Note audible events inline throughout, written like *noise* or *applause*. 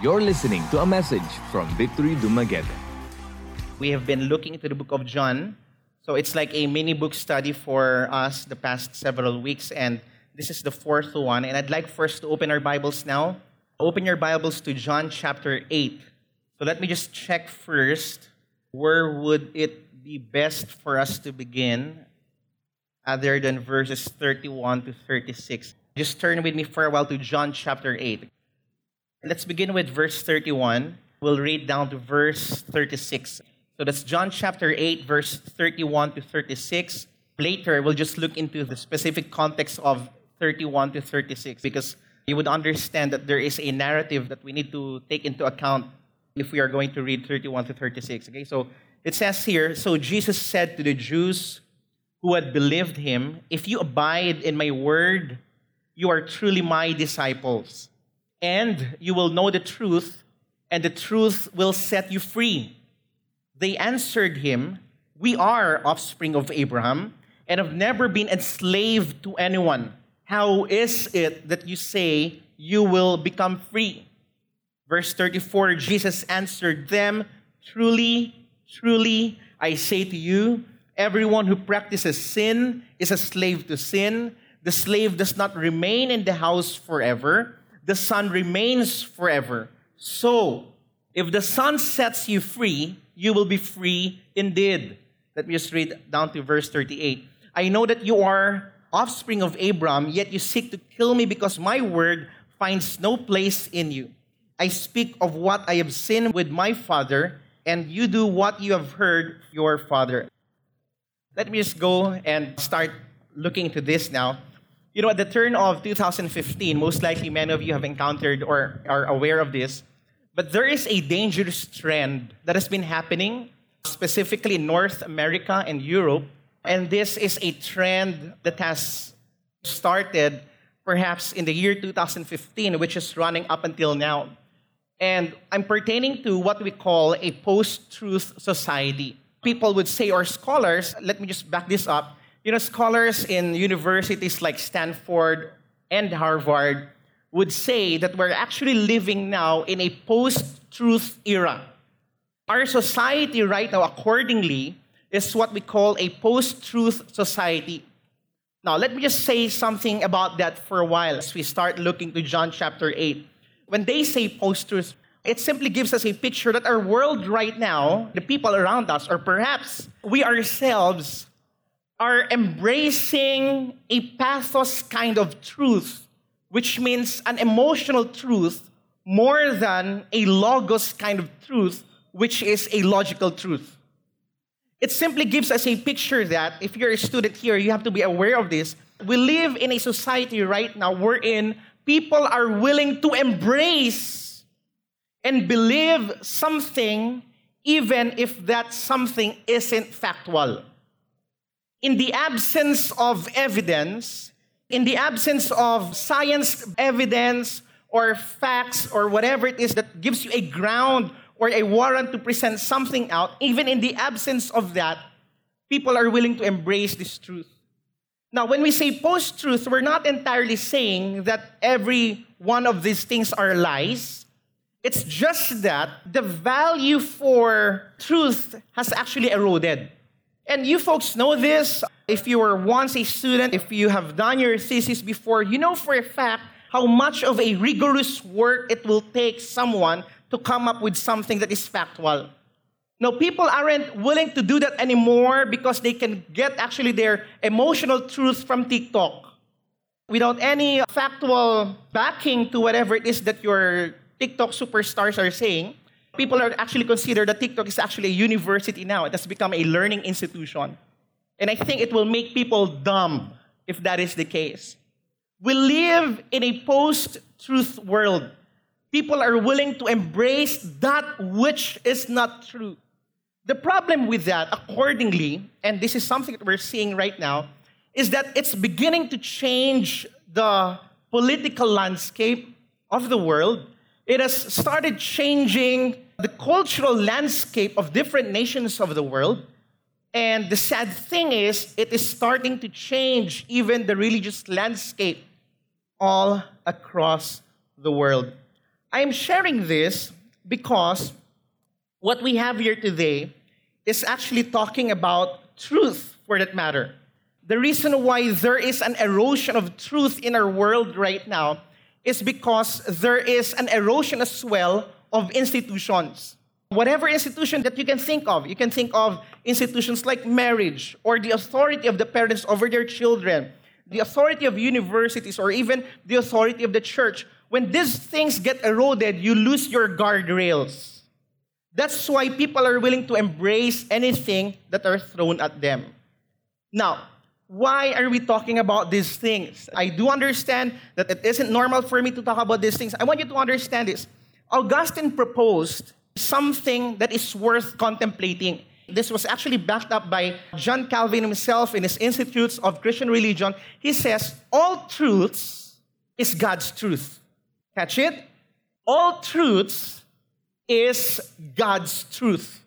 You're listening to a message from Victory Dumaguete. We have been looking into the book of John. So it's like a mini book study for us the past several weeks, and this is the fourth one. And I'd like first to open our Bibles now. Open your Bibles to John chapter 8. So let me just check first where would it be best for us to begin other than verses 31 to 36. Just turn with me for a while to John chapter 8. Let's begin with verse 31. We'll read down to verse 36. So that's John chapter 8, verse 31 to 36. Later, we'll just look into the specific context of 31 to 36 because you would understand that there is a narrative that we need to take into account if we are going to read 31 to 36. Okay, so it says here So Jesus said to the Jews who had believed him, If you abide in my word, you are truly my disciples and you will know the truth, and the truth will set you free. They answered him, We are offspring of Abraham and have never been enslaved to anyone. How is it that you say you will become free? Verse 34 Jesus answered them, Truly, truly, I say to you, everyone who practices sin is a slave to sin. The slave does not remain in the house forever the Son remains forever. So, if the Son sets you free, you will be free indeed. Let me just read down to verse 38. I know that you are offspring of Abram, yet you seek to kill me because my word finds no place in you. I speak of what I have seen with my father, and you do what you have heard your father. Let me just go and start looking into this now. You know, at the turn of 2015, most likely many of you have encountered or are aware of this, but there is a dangerous trend that has been happening, specifically in North America and Europe. And this is a trend that has started perhaps in the year 2015, which is running up until now. And I'm pertaining to what we call a post truth society. People would say, or scholars, let me just back this up you know, scholars in universities like Stanford and Harvard would say that we're actually living now in a post truth era. Our society right now, accordingly, is what we call a post truth society. Now, let me just say something about that for a while as we start looking to John chapter 8. When they say post truth, it simply gives us a picture that our world right now, the people around us, or perhaps we ourselves, are embracing a pathos kind of truth, which means an emotional truth more than a logos kind of truth, which is a logical truth. It simply gives us a picture that if you're a student here, you have to be aware of this. We live in a society right now wherein people are willing to embrace and believe something even if that something isn't factual in the absence of evidence, in the absence of science evidence or facts or whatever it is that gives you a ground or a warrant to present something out, even in the absence of that, people are willing to embrace this truth. Now, when we say post truth, we're not entirely saying that every one of these things are lies. It's just that the value for truth has actually eroded. And you folks know this. If you were once a student, if you have done your thesis before, you know for a fact how much of a rigorous work it will take someone to come up with something that is factual. Now, people aren't willing to do that anymore because they can get actually their emotional truth from TikTok without any factual backing to whatever it is that your TikTok superstars are saying people are actually consider that TikTok is actually a university now. It has become a learning institution. And I think it will make people dumb if that is the case. We live in a post truth world. People are willing to embrace that which is not true. The problem with that, accordingly, and this is something that we're seeing right now, is that it's beginning to change the political landscape of the world it has started changing the cultural landscape of different nations of the world. And the sad thing is, it is starting to change even the religious landscape all across the world. I'm sharing this because what we have here today is actually talking about truth for that matter. The reason why there is an erosion of truth in our world right now is because there is an erosion as well of institutions. Whatever institution that you can think of, you can think of institutions like marriage or the authority of the parents over their children, the authority of universities, or even the authority of the church. When these things get eroded, you lose your guardrails. That's why people are willing to embrace anything that are thrown at them. Now, why are we talking about these things? I do understand that it isn't normal for me to talk about these things. I want you to understand this. Augustine proposed something that is worth contemplating. This was actually backed up by John Calvin himself in his Institutes of Christian Religion. He says, All truths is God's truth. Catch it? All truths is God's truth.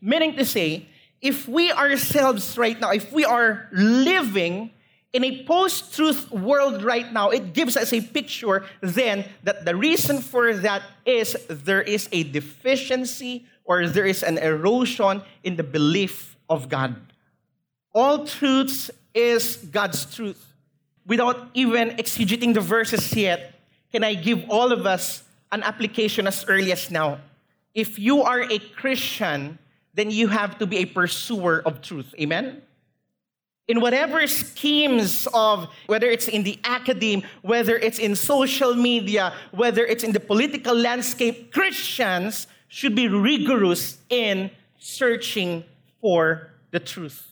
Meaning to say, if we ourselves right now, if we are living in a post truth world right now, it gives us a picture then that the reason for that is there is a deficiency or there is an erosion in the belief of God. All truths is God's truth. Without even exegeting the verses yet, can I give all of us an application as early as now? If you are a Christian, then you have to be a pursuer of truth. Amen? In whatever schemes of, whether it's in the academe, whether it's in social media, whether it's in the political landscape, Christians should be rigorous in searching for the truth.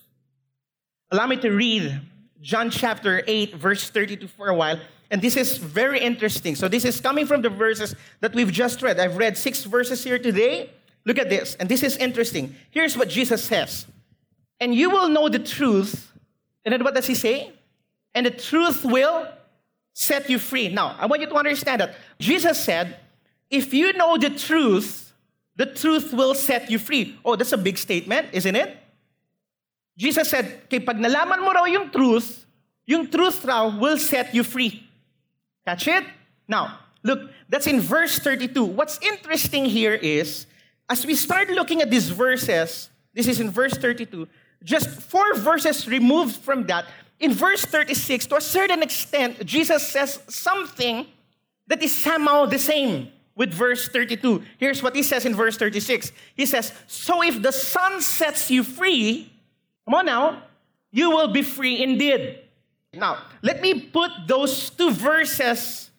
Allow me to read John chapter 8, verse 32 for a while. And this is very interesting. So, this is coming from the verses that we've just read. I've read six verses here today. Look at this. And this is interesting. Here's what Jesus says. And you will know the truth. And then what does he say? And the truth will set you free. Now, I want you to understand that Jesus said, if you know the truth, the truth will set you free. Oh, that's a big statement, isn't it? Jesus said, kay pag nalaman mo raw yung truth, yung truth raw will set you free. Catch it? Now, look, that's in verse 32. What's interesting here is as we start looking at these verses, this is in verse 32, just four verses removed from that, in verse 36, to a certain extent, Jesus says something that is somehow the same with verse 32. Here's what he says in verse 36. He says, So if the Son sets you free, come on now, you will be free indeed. Now, let me put those two verses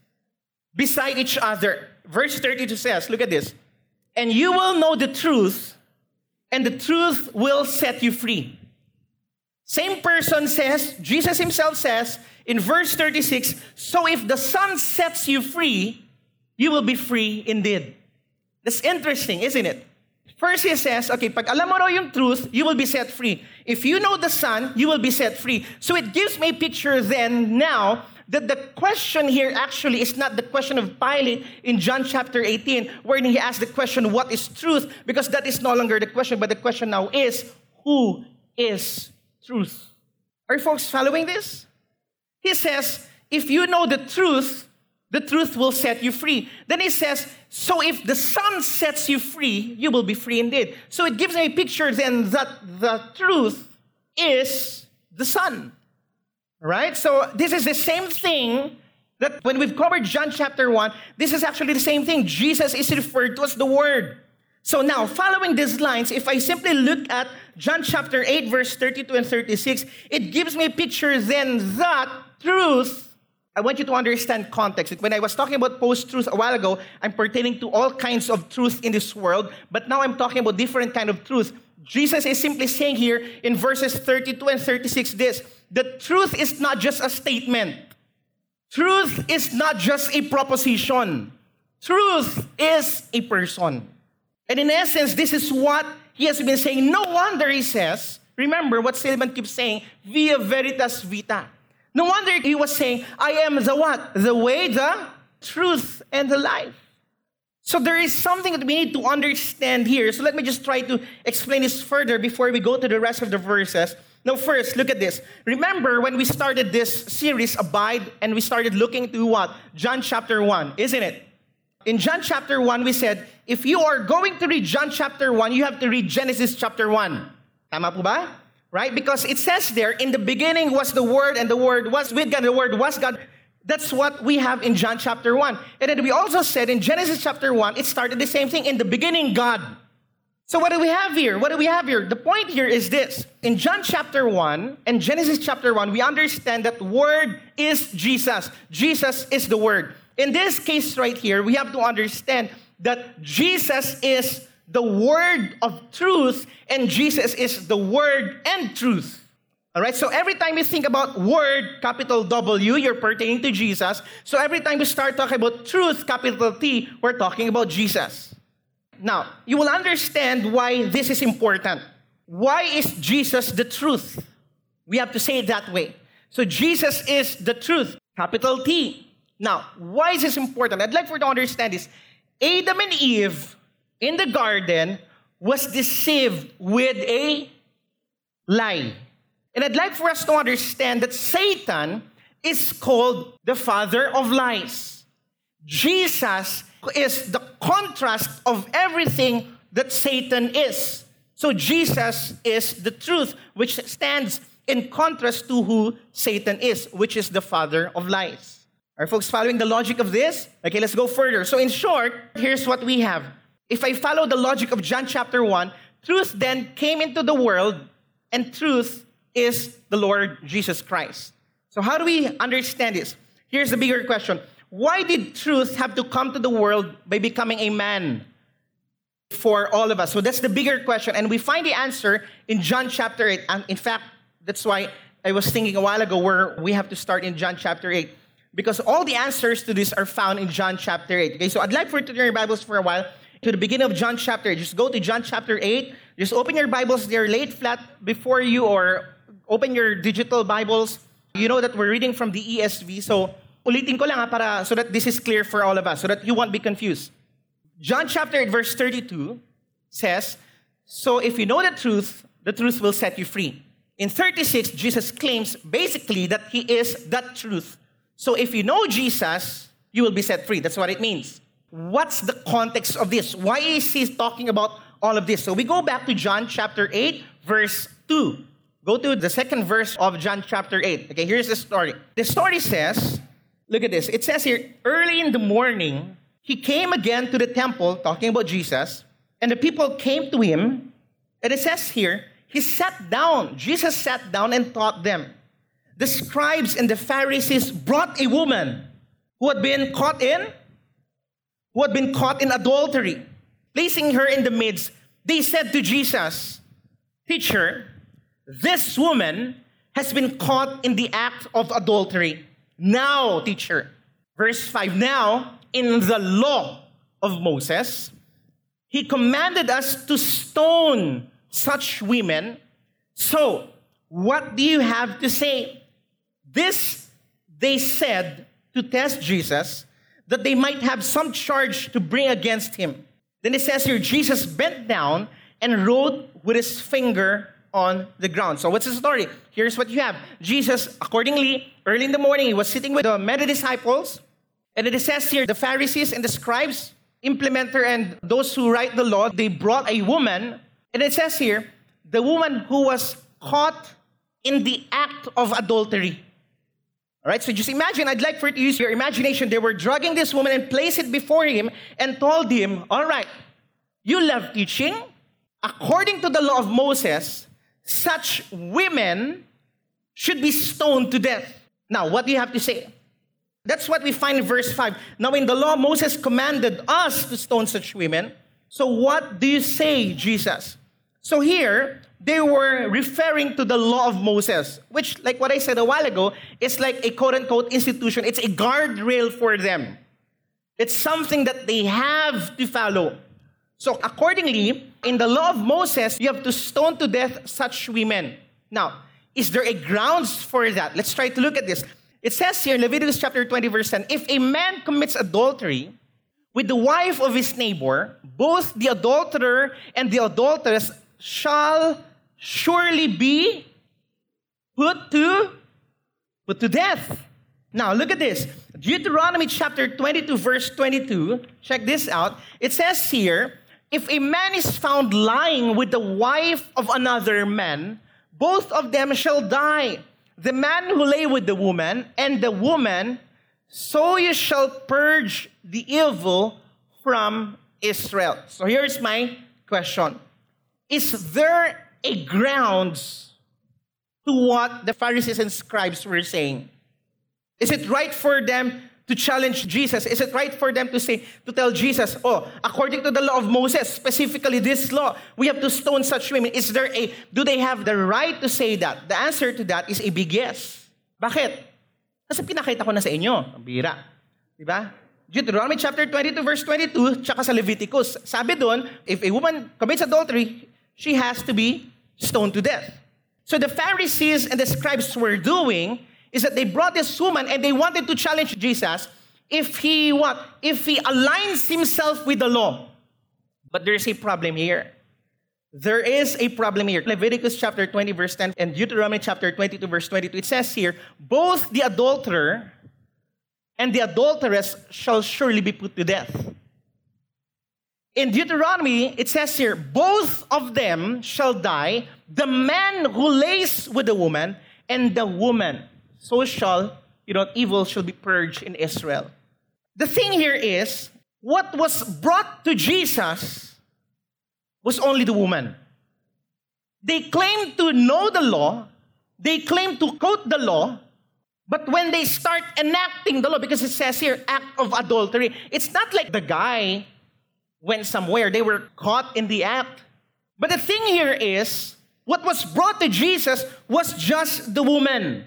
beside each other. Verse 32 says, Look at this and you will know the truth, and the truth will set you free. Same person says, Jesus himself says in verse 36 So if the Son sets you free, you will be free indeed. That's interesting, isn't it? First he says, okay, pag alam mo raw yung truth, you will be set free. If you know the Son, you will be set free. So it gives me a picture then now that the question here actually is not the question of Pilate in John chapter 18, wherein he asked the question, What is truth? Because that is no longer the question, but the question now is, Who is truth? Are you folks following this? He says, If you know the truth, the truth will set you free. Then he says, So if the Son sets you free, you will be free indeed. So it gives me a picture then that the truth is the Son. Right? So this is the same thing that when we've covered John chapter 1, this is actually the same thing. Jesus is referred to as the Word. So now, following these lines, if I simply look at John chapter 8, verse 32 and 36, it gives me a picture then that truth. I want you to understand context. When I was talking about post truth a while ago, I'm pertaining to all kinds of truth in this world, but now I'm talking about different kind of truth. Jesus is simply saying here in verses 32 and 36 this the truth is not just a statement. Truth is not just a proposition. Truth is a person. And in essence, this is what he has been saying. No wonder he says, remember what Silman keeps saying, via veritas vita. No wonder he was saying, I am the what? The way, the truth, and the life. So there is something that we need to understand here. So let me just try to explain this further before we go to the rest of the verses. Now, first, look at this. Remember when we started this series, Abide, and we started looking to what? John chapter 1, isn't it? in John chapter 1, we said, if you are going to read John chapter 1, you have to read Genesis chapter 1. Tama po ba? Right? Because it says there, in the beginning was the Word, and the Word was with God, and the Word was God. That's what we have in John chapter 1. And then we also said in Genesis chapter 1, it started the same thing. In the beginning, God. So what do we have here? What do we have here? The point here is this. In John chapter 1 and Genesis chapter 1, we understand that word is Jesus. Jesus is the word. In this case right here, we have to understand that Jesus is the word of truth and Jesus is the word and truth. All right, so every time you think about word, capital W, you're pertaining to Jesus. So every time we start talking about truth, capital T, we're talking about Jesus. Now, you will understand why this is important. Why is Jesus the truth? We have to say it that way. So, Jesus is the truth, capital T. Now, why is this important? I'd like for you to understand this. Adam and Eve in the garden was deceived with a lie. And I'd like for us to understand that Satan is called the father of lies. Jesus is the contrast of everything that Satan is. So Jesus is the truth, which stands in contrast to who Satan is, which is the father of lies. Are folks following the logic of this? Okay, let's go further. So, in short, here's what we have. If I follow the logic of John chapter 1, truth then came into the world, and truth is the Lord Jesus Christ. So, how do we understand this? Here's the bigger question why did truth have to come to the world by becoming a man for all of us? So that's the bigger question. And we find the answer in John chapter 8. And in fact, that's why I was thinking a while ago where we have to start in John chapter 8. Because all the answers to this are found in John chapter 8. Okay, so I'd like for you to turn your Bibles for a while to the beginning of John chapter 8. Just go to John chapter 8. Just open your Bibles. They're laid flat before you or open your digital Bibles. You know that we're reading from the ESV. So ulitin ko lang ha, para so that this is clear for all of us, so that you won't be confused. John chapter 8, verse 32 says, So if you know the truth, the truth will set you free. In 36, Jesus claims basically that he is that truth. So if you know Jesus, you will be set free. That's what it means. What's the context of this? Why is he talking about all of this? So we go back to John chapter 8, verse 2. Go to the second verse of John chapter 8. Okay, here's the story. The story says, Look at this. It says here, early in the morning, he came again to the temple, talking about Jesus, and the people came to him. And it says here, he sat down. Jesus sat down and taught them. The scribes and the Pharisees brought a woman who had been caught in, who had been caught in adultery. Placing her in the midst, they said to Jesus, Teacher, this woman has been caught in the act of adultery. Now, teacher, verse 5 now, in the law of Moses, he commanded us to stone such women. So, what do you have to say? This they said to test Jesus that they might have some charge to bring against him. Then it says here Jesus bent down and wrote with his finger on the ground. So, what's the story? Here's what you have Jesus, accordingly, early in the morning, he was sitting with the many disciples. And it says here the Pharisees and the scribes, implementer, and those who write the law, they brought a woman. And it says here, the woman who was caught in the act of adultery. All right, so just imagine, I'd like for you to use your imagination. They were drugging this woman and placed it before him and told him, All right, you love teaching. According to the law of Moses, such women should be stoned to death. Now, what do you have to say? That's what we find in verse 5. Now, in the law, Moses commanded us to stone such women. So, what do you say, Jesus? So, here, they were referring to the law of Moses, which, like what I said a while ago, is like a quote unquote institution. It's a guardrail for them, it's something that they have to follow. So, accordingly, in the law of Moses, you have to stone to death such women. Now, is there a grounds for that? Let's try to look at this. It says here in Leviticus chapter 20, verse 10 if a man commits adultery with the wife of his neighbor, both the adulterer and the adulteress shall surely be put to put to death. Now, look at this. Deuteronomy chapter 22, verse 22. Check this out. It says here if a man is found lying with the wife of another man, both of them shall die. The man who lay with the woman and the woman, so you shall purge the evil from Israel. So here's my question Is there a grounds to what the Pharisees and scribes were saying? Is it right for them to challenge Jesus? Is it right for them to say, to tell Jesus, oh, according to the law of Moses, specifically this law, we have to stone such women? Is there a, do they have the right to say that? The answer to that is a big yes. Bakit? Kasi pinakita ko na sa inyo. Ang bira. Diba? Deuteronomy chapter 22 verse 22, tsaka sa Leviticus. Sabi doon, if a woman commits adultery, she has to be stoned to death. So the Pharisees and the scribes were doing is that they brought this woman and they wanted to challenge Jesus if he what? If he aligns himself with the law. But there's a problem here. There is a problem here. Leviticus chapter 20, verse 10, and Deuteronomy chapter 22, verse 22. It says here, both the adulterer and the adulteress shall surely be put to death. In Deuteronomy, it says here, both of them shall die, the man who lays with the woman and the woman so shall, you know, evil shall be purged in Israel. The thing here is, what was brought to Jesus was only the woman. They claim to know the law, they claim to quote the law, but when they start enacting the law, because it says here, act of adultery, it's not like the guy went somewhere, they were caught in the act. But the thing here is, what was brought to Jesus was just the woman.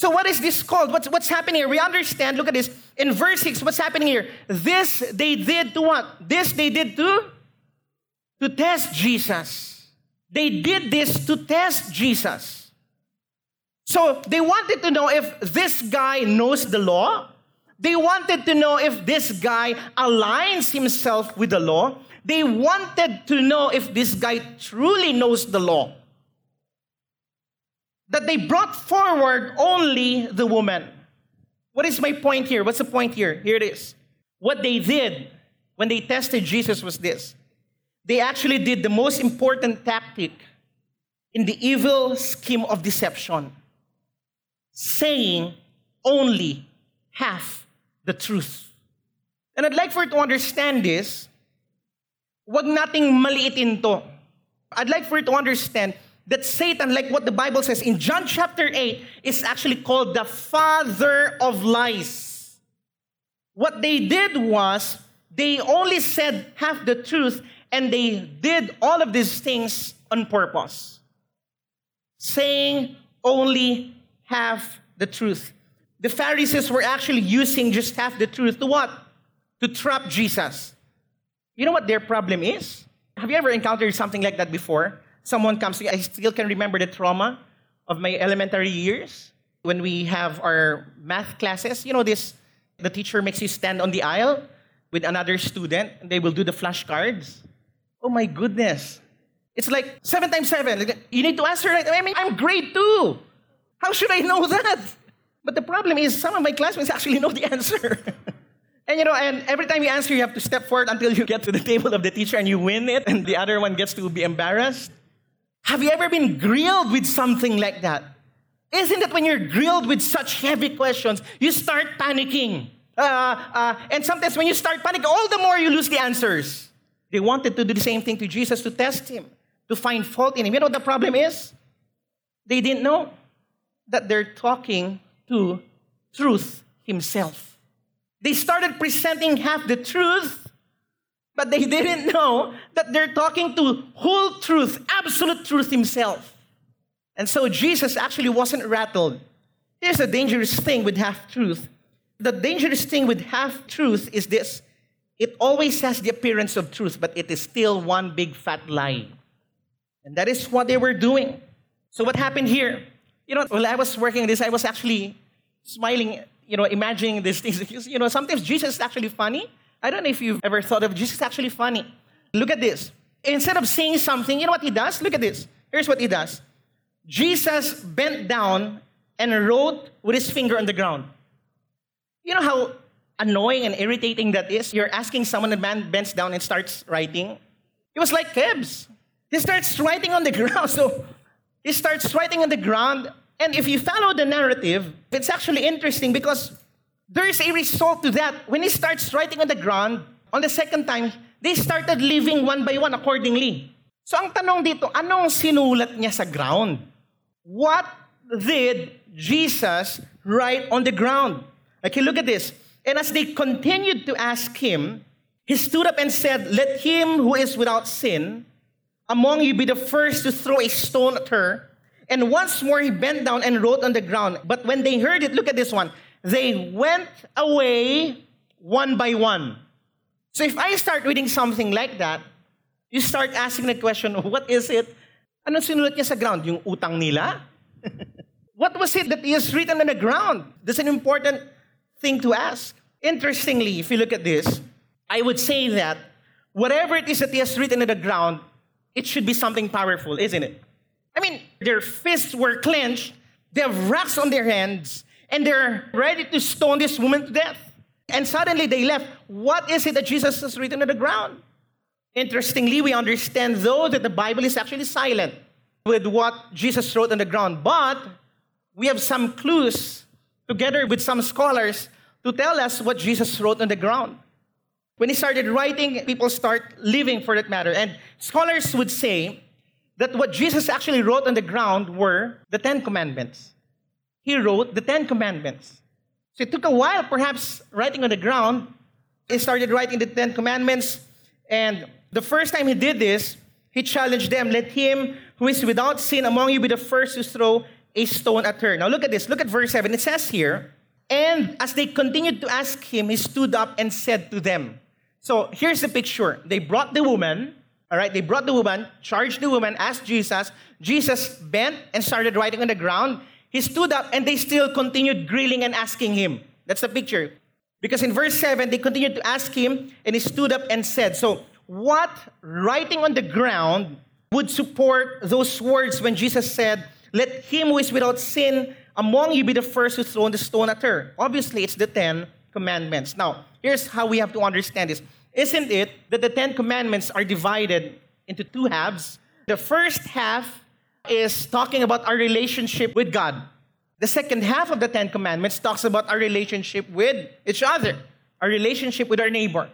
So, what is this called? What's, what's happening here? We understand, look at this. In verse 6, what's happening here? This they did to what? This they did to? To test Jesus. They did this to test Jesus. So, they wanted to know if this guy knows the law. They wanted to know if this guy aligns himself with the law. They wanted to know if this guy truly knows the law that they brought forward only the woman. What is my point here? What's the point here? Here it is. What they did when they tested Jesus was this they actually did the most important tactic in the evil scheme of deception, saying only half the truth. And I'd like for you to understand this. Wag nating maliitin to. I'd like for you to understand that Satan, like what the Bible says in John chapter 8, is actually called the father of lies. What they did was they only said half the truth and they did all of these things on purpose, saying only half the truth. The Pharisees were actually using just half the truth to what? To trap Jesus. You know what their problem is? Have you ever encountered something like that before? Someone comes to me, I still can remember the trauma of my elementary years when we have our math classes. You know, this the teacher makes you stand on the aisle with another student, and they will do the flashcards. Oh my goodness. It's like seven times seven. You need to answer right. I mean, I'm grade two. How should I know *laughs* that? But the problem is, some of my classmates actually know the answer. *laughs* and you know, and every time you answer, you have to step forward until you get to the *laughs* table of the teacher and you win it, and the other one gets to be embarrassed. Have you ever been grilled with something like that? Isn't it when you're grilled with such heavy questions, you start panicking? Uh, uh, and sometimes when you start panicking, all the more you lose the answers. They wanted to do the same thing to Jesus to test him, to find fault in him. You know what the problem is? They didn't know that they're talking to truth himself. They started presenting half the truth but they *laughs* didn't know that they're talking to whole truth, absolute truth himself. And so Jesus actually wasn't rattled. Here's a dangerous thing with half truth. The dangerous thing with half truth is this it always has the appearance of truth, but it is still one big fat lie. And that is what they were doing. So, what happened here? You know, while I was working this, I was actually smiling, you know, imagining these things. *laughs* You know, sometimes Jesus is actually funny. I don't know if you've ever thought of Jesus actually funny. Look at this. Instead of saying something, you know what he does? Look at this. Here's what he does. Jesus bent down and wrote with his finger on the ground. You know how annoying and irritating that is? You're asking someone, a man bends down and starts writing. It was like Kebs. He starts writing on the *laughs* ground. So he starts writing on the ground. And if you follow the narrative, it's actually interesting because there is a result to that. When he starts writing on the ground, on the second time, they started living one by one accordingly. So ang tanong dito, anong sinulat niya sa ground? What did Jesus write on the ground? Okay, look at this. And as they continued to ask him, he stood up and said, Let him who is without sin among you be the first to throw a stone at her. And once more he bent down and wrote on the ground. But when they heard it, look at this one. They went away one by one. So if I start reading something like that, you start asking the question, what is it? Ano sinulat niya sa ground? Yung utang nila? *laughs* what was it that is written on the ground? That's an important thing to ask. Interestingly, if you look at this, I would say that whatever it is that has written on the ground, it should be something powerful, isn't it? I mean, their fists were clenched, they have rocks on their hands, and they're ready to stone this woman to death. And suddenly they left. What is it that Jesus has written on the ground? Interestingly, we understand though that the Bible is actually silent with what Jesus wrote on the ground, but we have some clues together with some scholars to tell us what Jesus wrote on the ground. When he started writing, people start living for that matter. And scholars would say that what Jesus actually wrote on the ground were the Ten Commandments. He wrote the Ten Commandments. So it took a while, perhaps, writing on the ground. He started writing the Ten Commandments. And the first time he did this, he challenged them let him who is without sin among you be the first to throw a stone at her. Now look at this. Look at verse 7. It says here, and as they continued to ask him, he stood up and said to them, so here's the picture. They brought the woman, all right, they brought the woman, charged the woman, asked Jesus. Jesus bent and started writing on the ground. He stood up and they still continued grilling and asking him. That's the picture. Because in verse 7, they continued to ask him and he stood up and said, So, what writing on the ground would support those words when Jesus said, Let him who is without sin among you be the first to throw the stone at her? Obviously, it's the Ten Commandments. Now, Here's how we have to understand this. Isn't it that the Ten Commandments are divided into two halves? The first half is talking about our relationship with God. The second half of the Ten Commandments talks about our relationship with each other, our relationship with our neighbor.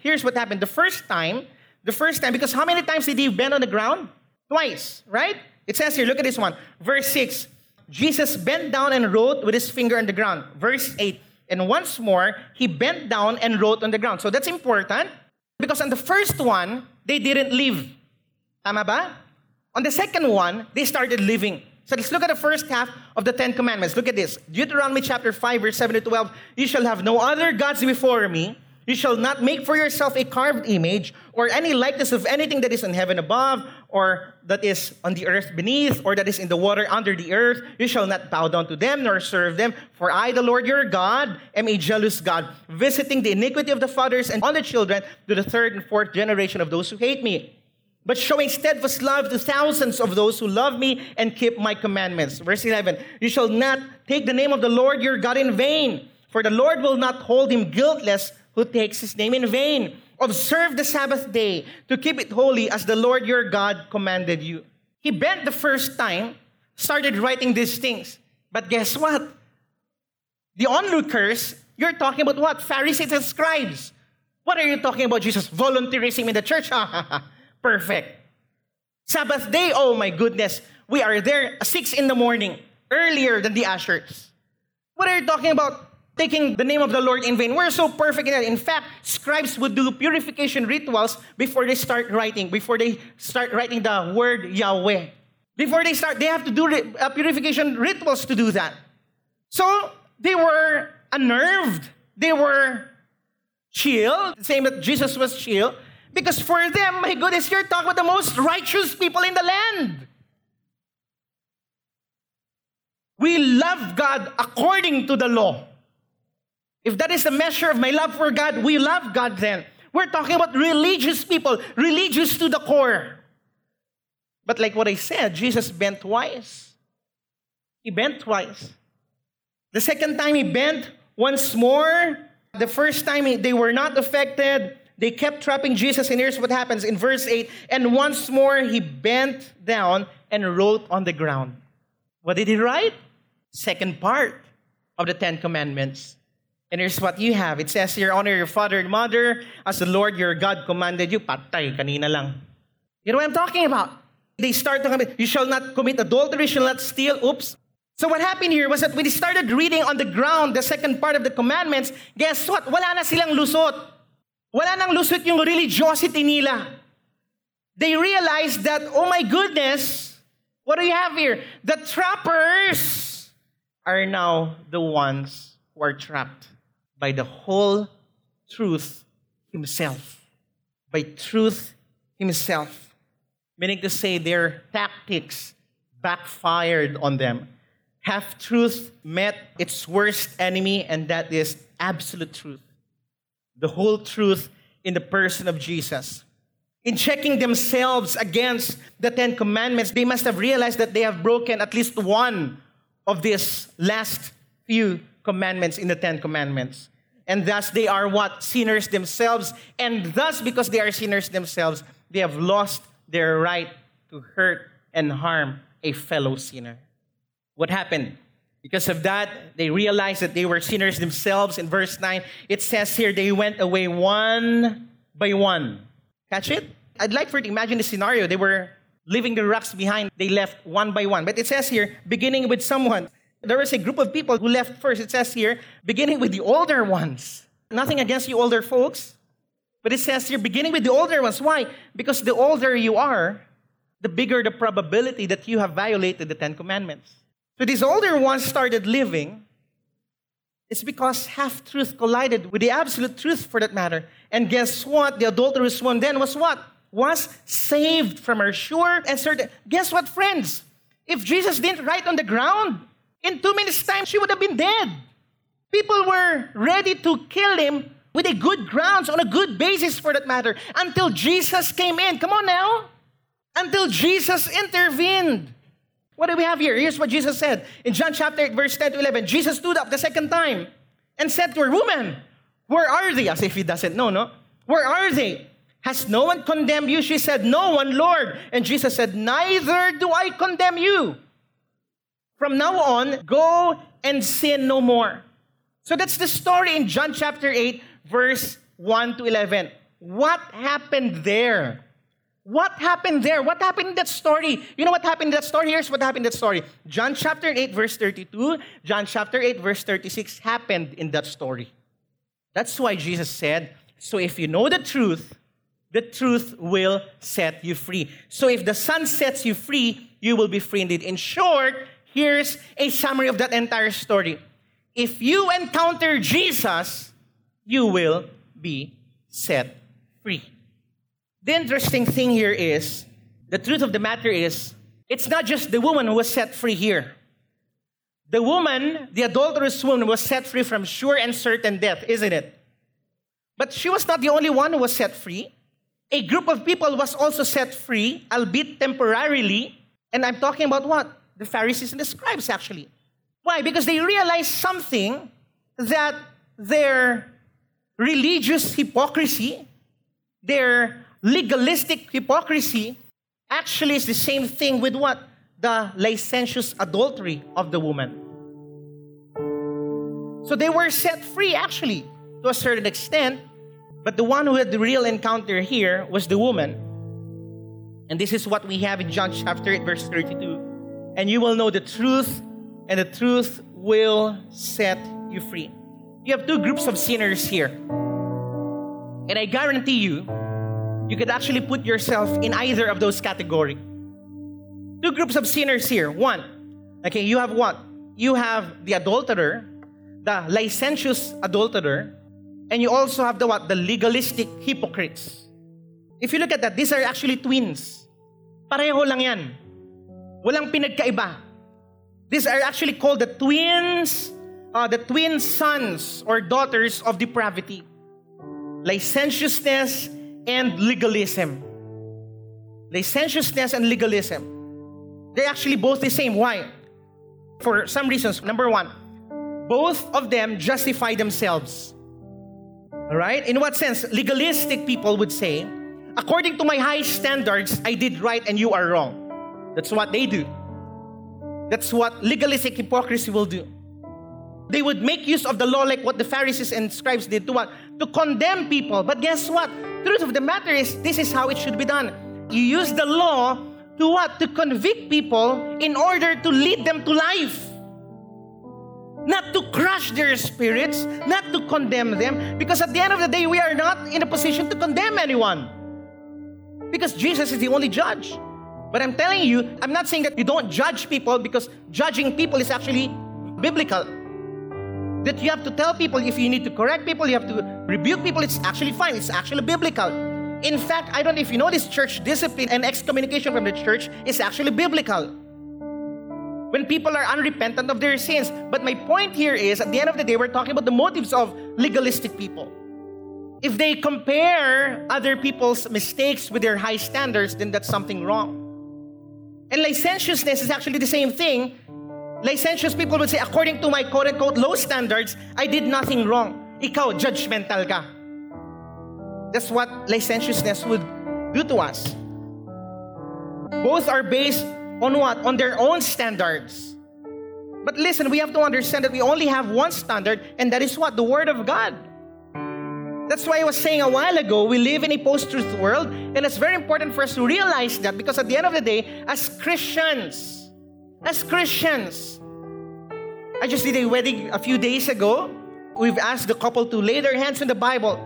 Here's what happened. The first time, the first time, because how many times did he bend on the ground? Twice, right? It says here, look at this one. Verse 6 Jesus bent down and wrote with his finger on the ground. Verse 8 and once more, he bent down and wrote on the ground. So that's important because on the first one, they didn't live. Tama ba? On the second one, they started living. So let's look at the first half of the Ten Commandments. Look at this. Deuteronomy chapter 5, verse 7 to 12. You shall have no other gods before me. You shall not make for yourself a carved image or any likeness of anything that is in heaven above, or that is on the earth beneath, or that is in the water under the earth. You shall not bow down to them nor serve them. For I, the Lord your God, am a jealous God, visiting the iniquity of the fathers and on the children to the third and fourth generation of those who hate me. But showing steadfast love to thousands of those who love me and keep my commandments. Verse 11 You shall not take the name of the Lord your God in vain, for the Lord will not hold him guiltless who takes his name in vain. Observe the Sabbath day to keep it holy as the Lord your God commanded you. He bent the first time, started writing these things. But guess what? The onlookers, you're talking about what? Pharisees and scribes. What are you talking about, Jesus? Volunteerism in the church? *laughs* Perfect. Sabbath day, oh my goodness. We are there 6 in the morning, earlier than the ushers. What are you talking about? taking the name of the Lord in vain. We're so perfect in that. In fact, scribes would do purification rituals before they start writing, before they start writing the word Yahweh. Before they start, they have to do uh, purification rituals to do that. So they were unnerved. They were chill, same that Jesus was chill. Because for them, my goodness, you're talking about the most righteous people in the land. We love God according to the law. If that is the measure of my love for God, we love God then. We're talking about religious people, religious to the core. But like what I said, Jesus bent twice. He bent twice. The second time he bent Once more, the first time they were not affected, they kept trapping Jesus, and here's what happens in verse 8 And once more he bent down and wrote on the ground. What did he write? Second part of the Ten Commandments. And here's what you have. It says here, honor your father and mother as the Lord your God commanded you. Patay, kanina lang. You know what I'm talking about? They start talking about, you shall not commit adultery, you shall not steal. Oops. So what happened here was that when they started reading on the ground the second part of the commandments, guess what? Wala na silang lusot. Wala nang lusot yung religiosity nila. They realized that, oh my goodness, what do you have here? The trappers are now the ones who are trapped by the whole truth himself. By truth himself. Meaning to say their tactics backfired on them. Half truth met its worst enemy, and that is absolute truth. The whole truth in the person of Jesus. In checking themselves against the Ten Commandments, they must have realized that they have broken at least one of these last few commandments in the Ten Commandments. And thus they are what? Sinners themselves. And thus, because they are sinners themselves, they have lost their right to hurt and harm a fellow sinner. What happened? Because of that, they realized that they were sinners themselves. In verse 9, it says here, they went away one by one. Catch it? I'd like for you to imagine the scenario. They were leaving the rocks behind. They left one by one. But it says here, beginning with someone. There was a group of people who left first. It says here, beginning with the older ones. Nothing against you older folks. But it says here, beginning with the older ones. Why? Because the older you are, the bigger the probability that you have violated the Ten Commandments. So these older ones started living. It's because half truth collided with the absolute truth for that matter. And guess what? The adulterous one then was what? Was saved from her sure and certain. Guess what, friends? If Jesus didn't write on the ground, in two minutes' time, she would have been dead. People were ready to kill him with a good grounds, on a good basis for that matter, until Jesus came in. Come on now. Until Jesus intervened. What do we have here? Here's what Jesus said in John chapter 8, verse 10 to 11. Jesus stood up the second time and said to her, Woman, where are they? As if he doesn't know, no? Where are they? Has no one condemned you? She said, No one, Lord. And Jesus said, Neither do I condemn you. From now on, go and sin no more. So that's the story in John chapter 8, verse 1 to 11. What happened there? What happened there? What happened in that story? You know what happened in that story? Here's what happened in that story. John chapter 8, verse 32, John chapter 8, verse 36 happened in that story. That's why Jesus said, So if you know the truth, the truth will set you free. So if the Son sets you free, you will be free indeed. In short, Here's a summary of that entire story. If you encounter Jesus, you will be set free. The interesting thing here is the truth of the matter is it's not just the woman who was set free here. The woman, the adulterous woman, was set free from sure and certain death, isn't it? But she was not the only one who was set free. A group of people was also set free, albeit temporarily. And I'm talking about what? the Pharisees and the scribes, actually. Why? Because they realized something that their religious hypocrisy, their legalistic hypocrisy, actually is the same thing with what? The licentious adultery of the woman. So they were set free, actually, to a certain extent. But the one who had the real encounter here was the woman. And this is what we have in John chapter 8, verse 32 and you will know the truth, and the truth will set you free. You have two groups of sinners here. And I guarantee you, you could actually put yourself in either of those categories. Two groups of sinners here. One, okay, you have what? You have the adulterer, the licentious adulterer, and you also have the what? The legalistic hypocrites. If you look at that, these are actually twins. Pareho lang yan. Walang pinagkaiba. These are actually called the twins, uh, the twin sons or daughters of depravity. Licentiousness and legalism. Licentiousness and legalism. They're actually both the same. Why? For some reasons. Number one, both of them justify themselves. All right? In what sense? Legalistic people would say, according to my high standards, I did right and you are wrong. That's what they do. That's what legalistic hypocrisy will do. They would make use of the law like what the Pharisees and scribes did to what? To condemn people. But guess what? Truth of the matter is, this is how it should be done. You use the law to what? To convict people in order to lead them to life. Not to crush their spirits, not to condemn them, because at the end of the day, we are not in a position to condemn anyone. Because Jesus is the only judge. But I'm telling you, I'm not saying that you don't judge people because judging people is actually biblical. That you have to tell people if you need to correct people, you have to rebuke people, it's actually fine. It's actually biblical. In fact, I don't know if you know this church discipline and excommunication from the church is actually biblical. When people are unrepentant of their sins. But my point here is at the end of the day, we're talking about the motives of legalistic people. If they compare other people's mistakes with their high standards, then that's something wrong. And licentiousness is actually the same thing. Licentious people would say, according to my quote unquote low standards, I did nothing wrong. Ikaw, judgmental ka. That's what licentiousness would do to us. Both are based on what? On their own standards. But listen, we have to understand that we only have one standard, and that is what? The Word of God. That's why I was saying a while ago, we live in a post truth world, and it's very important for us to realize that because at the end of the day, as Christians, as Christians, I just did a wedding a few days ago. We've asked the couple to lay their hands on the Bible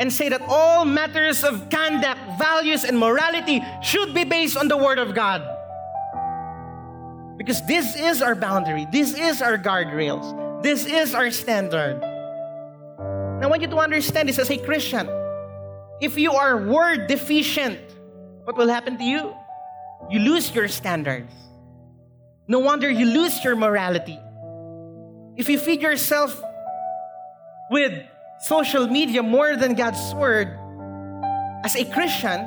and say that all matters of conduct, values, and morality should be based on the Word of God. Because this is our boundary, this is our guardrails, this is our standard. I want you to understand this as a Christian. If you are word deficient, what will happen to you? You lose your standards. No wonder you lose your morality. If you feed yourself with social media more than God's word, as a Christian,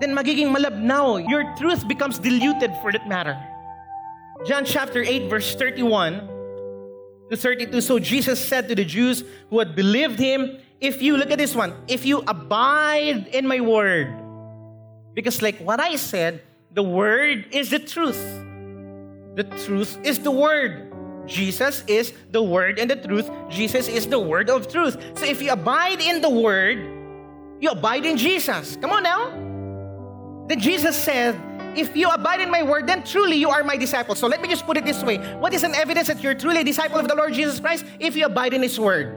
then magiging malabnaw. Your truth becomes diluted for that matter. John chapter 8, verse 31 to 32. So Jesus said to the Jews who had believed him, If you, look at this one, if you abide in my word, because like what I said, the word is the truth. The truth is the word. Jesus is the word and the truth. Jesus is the word of truth. So if you abide in the word, you abide in Jesus. Come on now. Then Jesus said, if you abide in my word, then truly you are my disciple. So let me just put it this way. What is an evidence that you're truly a disciple of the Lord Jesus Christ? If you abide in his word.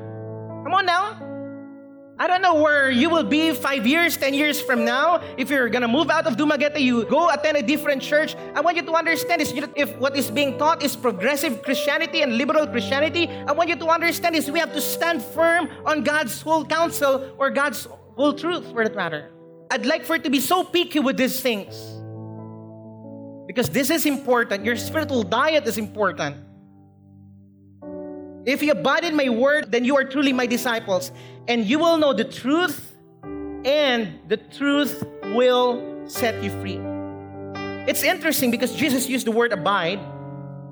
Come on now. I don't know where you will be five years, ten years from now. If you're gonna move out of Dumaguete, you go attend a different church. I want you to understand is if what is being taught is progressive Christianity and liberal Christianity, I want you to understand is we have to stand firm on God's whole counsel or God's whole truth, for that matter. I'd like for it to be so picky with these things. Because this is important. Your spiritual diet is important. If you abide in my word, then you are truly my disciples, and you will know the truth, and the truth will set you free. It's interesting because Jesus used the word abide,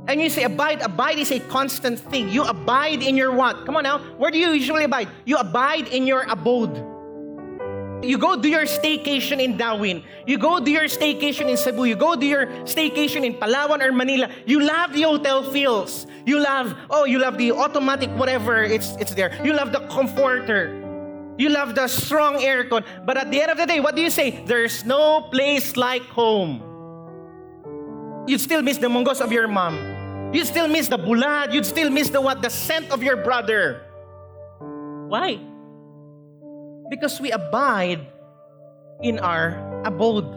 and you say abide. Abide is a constant thing. You abide in your what? Come on now. Where do you usually abide? You abide in your abode. You go do your staycation in Dauin. You go do your staycation in Cebu. You go do your staycation in Palawan or Manila. You love the hotel feels. You love, oh, you love the automatic whatever it's it's there. You love the comforter. You love the strong aircon. But at the end of the day, what do you say? There's no place like home. You still miss the mungos of your mom. You still miss the bulad. You'd still miss the what? The scent of your brother. Why? Because we abide in our abode.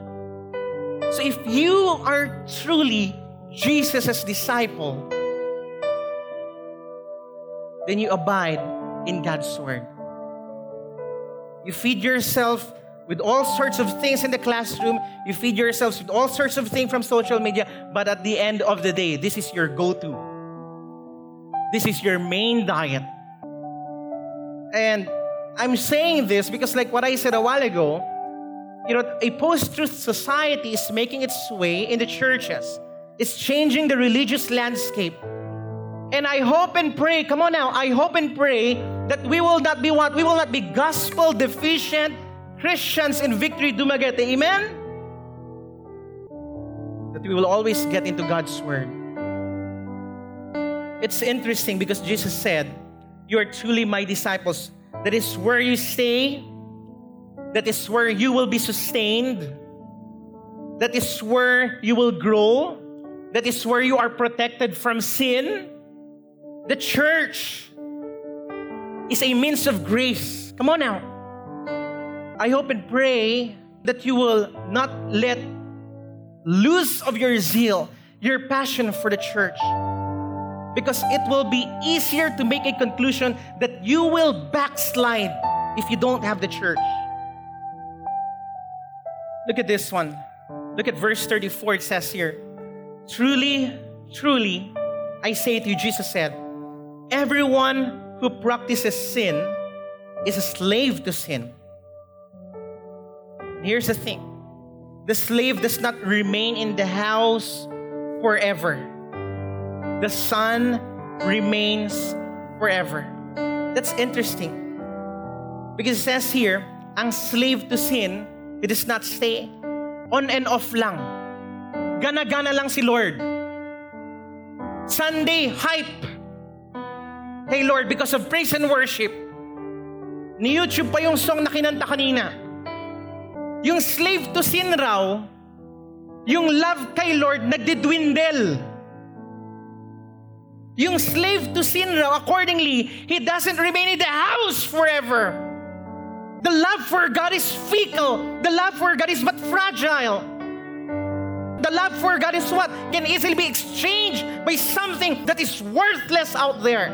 So if you are truly Jesus' disciple, then you abide in God's Word. You feed yourself with all sorts of things in the classroom. You feed yourselves with all sorts of things from social media. But at the end of the day, this is your go to. This is your main diet. And I'm saying this because, like what I said a while ago, you know, a post truth society is making its way in the churches. It's changing the religious landscape. And I hope and pray, come on now, I hope and pray that we will not be what? We will not be gospel deficient Christians in Victory Dumaguete. Amen? That we will always get into God's Word. It's interesting because Jesus said, You are truly my disciples. That is where you stay, that is where you will be sustained, that is where you will grow, that is where you are protected from sin. The church is a means of grace. Come on now. I hope and pray that you will not let loose of your zeal, your passion for the church. Because it will be easier to make a conclusion that you will backslide if you don't have the church. Look at this one. Look at verse 34. It says here, Truly, truly, I say to you, Jesus said, Everyone who practices sin is a slave to sin. Here's the thing the slave does not remain in the house forever, the son remains forever. That's interesting. Because it says here, ang slave to sin, it does not stay on and off lang. Gana-gana lang si Lord. Sunday, hype. Hey Lord, because of praise and worship, ni YouTube pa yung song na kinanta kanina. Yung slave to sin raw, yung love kay Lord nagdidwindle. Yung slave to sin raw, accordingly, he doesn't remain in the house forever. The love for God is fickle. The love for God is but fragile. The love for God is what? Can easily be exchanged by something that is worthless out there.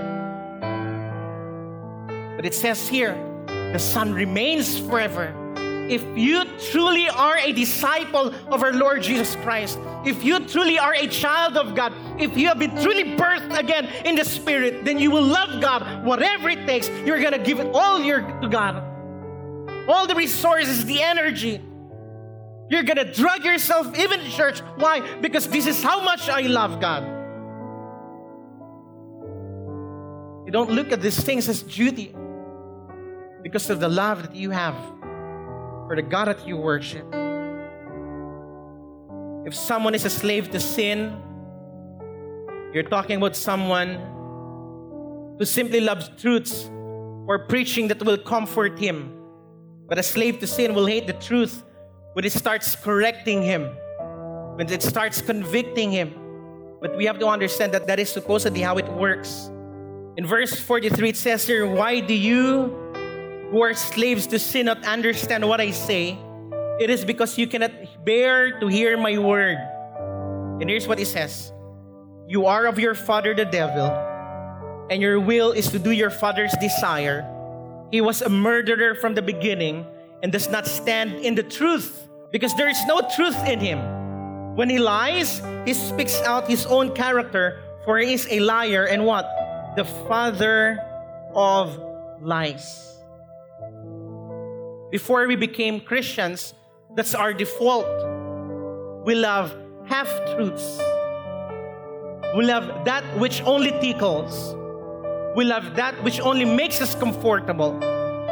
But it says here, the Son remains forever. If you truly are a disciple of our Lord Jesus Christ, if you truly are a child of God, if you have been truly birthed again in the Spirit, then you will love God whatever it takes. You're going to give it all your, to God. All the resources, the energy. You're going to drug yourself even to church. Why? Because this is how much I love God. You don't look at these things as duty because of the love that you have for the God that you worship. If someone is a slave to sin, you're talking about someone who simply loves truths or preaching that will comfort him. But a slave to sin will hate the truth when it starts correcting him, when it starts convicting him. But we have to understand that that is supposedly how it works. In verse 43, it says here, Why do you who are slaves to sin not understand what I say, it is because you cannot bear to hear my word. And here's what he says You are of your father the devil, and your will is to do your father's desire. He was a murderer from the beginning and does not stand in the truth because there is no truth in him. When he lies, he speaks out his own character, for he is a liar and what? The father of lies before we became Christians, that's our default. We love half truths. We love that which only tickles. We love that which only makes us comfortable.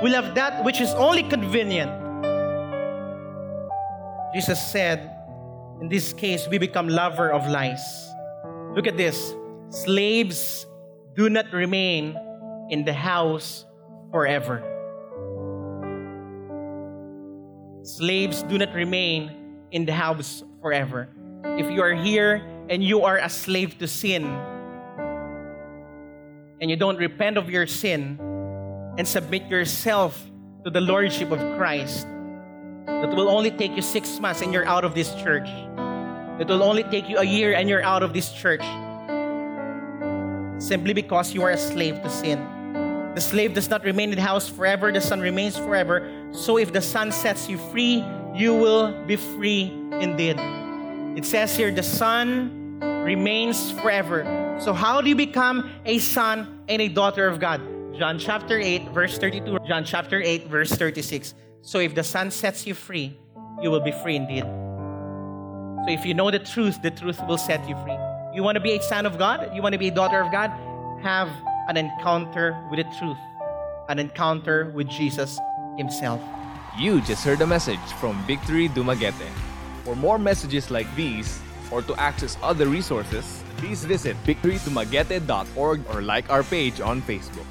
We love that which is only convenient. Jesus said, in this case, we become lover of lies. Look at this. Slaves do not remain in the house forever. Slaves do not remain in the house forever. If you are here and you are a slave to sin, and you don't repent of your sin and submit yourself to the Lordship of Christ, that will only take you six months and you're out of this church. It will only take you a year and you're out of this church. Simply because you are a slave to sin. The slave does not remain in the house forever, the son remains forever. So if the son sets you free, you will be free indeed. It says here, the son remains forever. So how do you become a son and a daughter of God? John chapter 8, verse 32. John chapter 8, verse 36. So if the son sets you free, you will be free indeed. So if you know the truth, the truth will set you free. You want to be a son of God? You want to be a daughter of God? have an encounter with the truth, an encounter with Jesus Himself. You just heard a message from Victory Dumaguete. For more messages like these, or to access other resources, please visit victorydumaguete.org or like our page on Facebook.